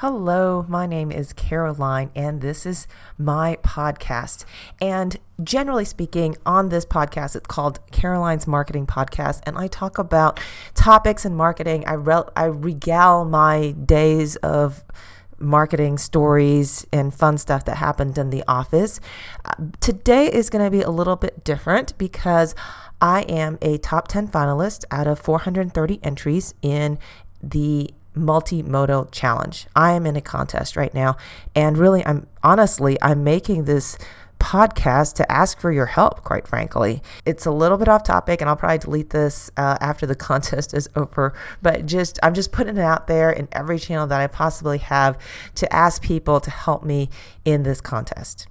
Hello, my name is Caroline, and this is my podcast. And generally speaking, on this podcast, it's called Caroline's Marketing Podcast, and I talk about topics in marketing. I, re- I regale my days of marketing stories and fun stuff that happened in the office. Uh, today is going to be a little bit different because I am a top 10 finalist out of 430 entries in the multimodal challenge. I am in a contest right now and really I'm honestly I'm making this podcast to ask for your help, quite frankly. It's a little bit off topic, and I'll probably delete this uh, after the contest is over. But just, I'm just putting it out there in every channel that I possibly have to ask people to help me in this contest.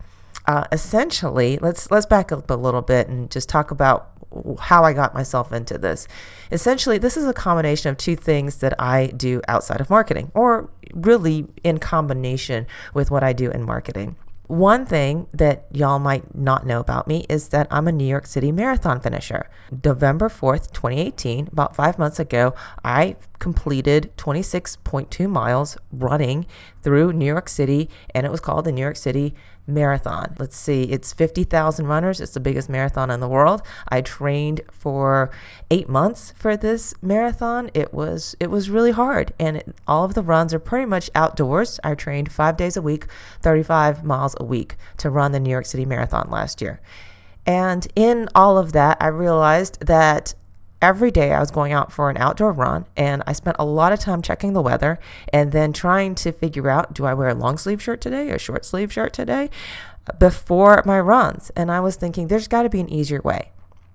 Uh, essentially, let's let's back up a little bit and just talk about how I got myself into this. Essentially, this is a combination of two things that I do outside of marketing, or really in combination with what I do in marketing. One thing that y'all might not know about me is that I'm a New York City marathon finisher. November 4th, 2018, about five months ago, I completed 26.2 miles running through New York City, and it was called the New York City Marathon. Let's see, it's 50,000 runners. It's the biggest marathon in the world. I trained for eight months for this marathon. It was it was really hard, and it, all of the runs are pretty much outdoors. I trained five days a week, 35 miles a week to run the New York City Marathon last year. And in all of that, I realized that every day I was going out for an outdoor run and I spent a lot of time checking the weather and then trying to figure out do I wear a long sleeve shirt today, or a short sleeve shirt today before my runs. And I was thinking there's got to be an easier way.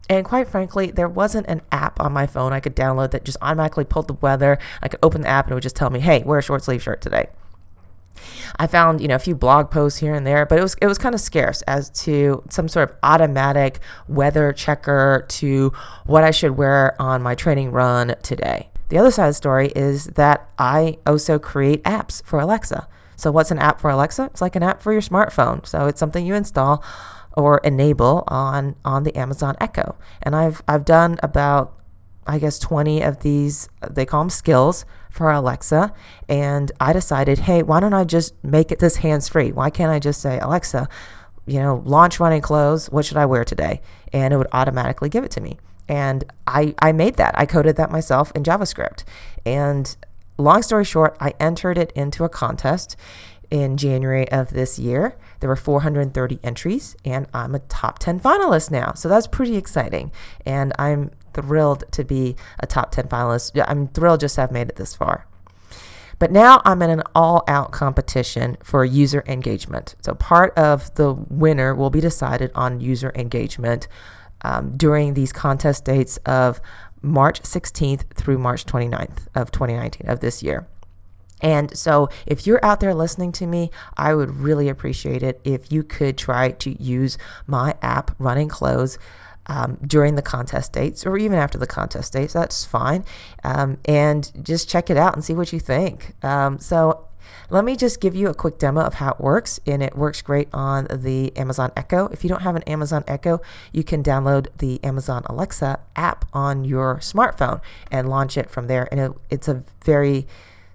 And quite frankly, there wasn't an app on my phone I could download that just automatically pulled the weather. I could open the app and it would just tell me, hey, wear a short sleeve shirt today. I found, you know, a few blog posts here and there, but it was it was kind of scarce as to some sort of automatic weather checker to what I should wear on my training run today. The other side of the story is that I also create apps for Alexa. So what's an app for Alexa? It's like an app for your smartphone. So it's something you install or enable on on the Amazon Echo. And I've I've done about I guess 20 of these they call them skills for Alexa. And I decided, hey, why don't I just make it this hands free? Why can't I just say, Alexa, you know, launch running clothes, what should I wear today? And it would automatically give it to me. And I, I made that. I coded that myself in JavaScript. And long story short, I entered it into a contest in January of this year. There were 430 entries, and I'm a top 10 finalist now. So that's pretty exciting. And I'm thrilled to be a top 10 finalist. I'm thrilled just to have made it this far. But now I'm in an all out competition for user engagement. So part of the winner will be decided on user engagement um, during these contest dates of March 16th through March 29th of 2019 of this year. And so, if you're out there listening to me, I would really appreciate it if you could try to use my app, Running Clothes, um, during the contest dates or even after the contest dates. That's fine. Um, and just check it out and see what you think. Um, so, let me just give you a quick demo of how it works, and it works great on the Amazon Echo. If you don't have an Amazon Echo, you can download the Amazon Alexa app on your smartphone and launch it from there. And it, it's a very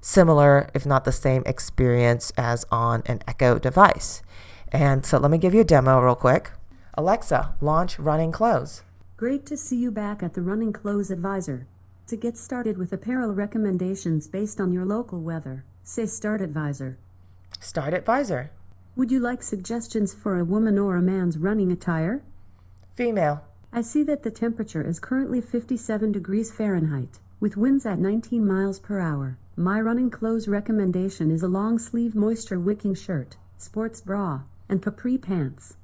similar, if not the same, experience as on an Echo device. And so let me give you a demo real quick. Alexa, launch Running Clothes. Great to see you back at the Running Clothes Advisor. To get started with apparel recommendations based on your local weather, say Start Advisor. Start Advisor. Would you like suggestions for a woman or a man's running attire? Female. I see that the temperature is currently 57 degrees Fahrenheit, with winds at 19 miles per hour. My running clothes recommendation is a long sleeve moisture wicking shirt, sports bra, and capri pants.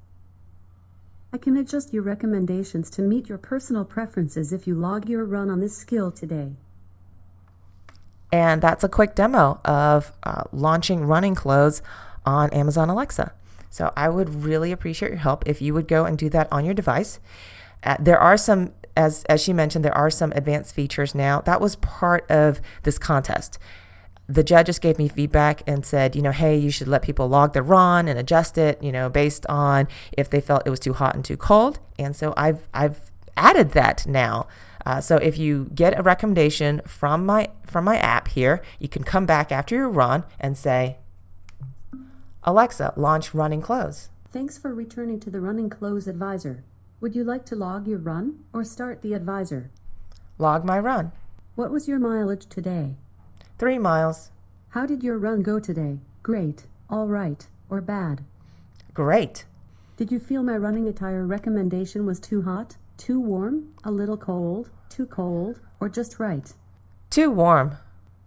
I can adjust your recommendations to meet your personal preferences if you log your run on this skill today. And that's a quick demo of uh, launching running clothes on Amazon Alexa. So I would really appreciate your help if you would go and do that on your device. Uh, there are some, as as she mentioned, there are some advanced features now. That was part of this contest the judges gave me feedback and said, you know, hey, you should let people log their run and adjust it, you know, based on if they felt it was too hot and too cold. And so I've I've added that now. Uh, so if you get a recommendation from my from my app here, you can come back after your run and say, Alexa, launch running clothes. Thanks for returning to the running clothes advisor. Would you like to log your run or start the advisor? Log my run. What was your mileage today? Three miles. How did your run go today? Great, all right, or bad? Great. Did you feel my running attire recommendation was too hot, too warm, a little cold, too cold, or just right? Too warm.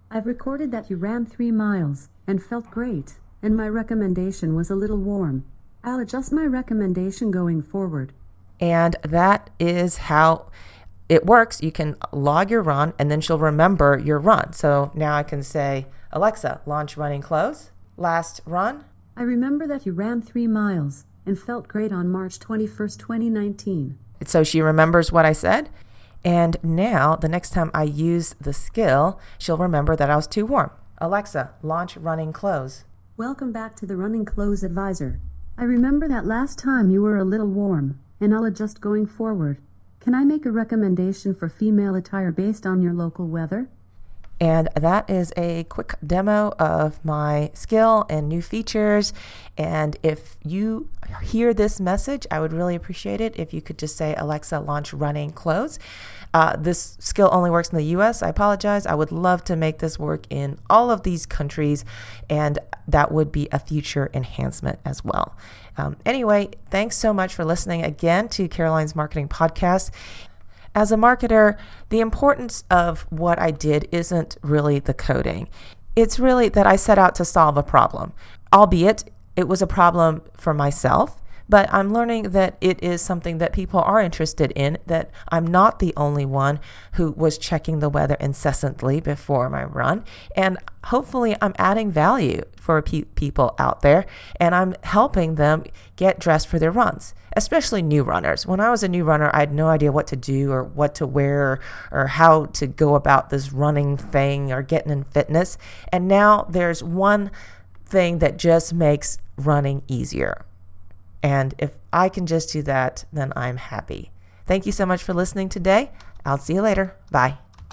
I've recorded that you ran three miles and felt great, and my recommendation was a little warm. I'll adjust my recommendation going forward. And that is how it works. You can log your run and then she'll remember your run. So now I can say, Alexa, launch running clothes. Last run. I remember that you ran three miles and felt great on March 21st, 2019. So she remembers what I said. And now, the next time I use the skill, she'll remember that I was too warm. Alexa, launch running clothes. Welcome back to the Running Clothes Advisor. I remember that last time you were a little warm, and I'll adjust going forward. Can I make a recommendation for female attire based on your local weather? And that is a quick demo of my skill and new features. And if you hear this message, I would really appreciate it if you could just say, Alexa, launch running clothes. Uh, this skill only works in the US. I apologize. I would love to make this work in all of these countries, and that would be a future enhancement as well. Um, anyway, thanks so much for listening again to Caroline's Marketing Podcast as a marketer, the importance of what I did isn't really the coding. It's really that I set out to solve a problem, albeit it was a problem for myself. But I'm learning that it is something that people are interested in, that I'm not the only one who was checking the weather incessantly before my run. And hopefully, I'm adding value for pe- people out there and I'm helping them get dressed for their runs, especially new runners. When I was a new runner, I had no idea what to do or what to wear or how to go about this running thing or getting in fitness. And now there's one thing that just makes running easier. And if I can just do that, then I'm happy. Thank you so much for listening today. I'll see you later. Bye.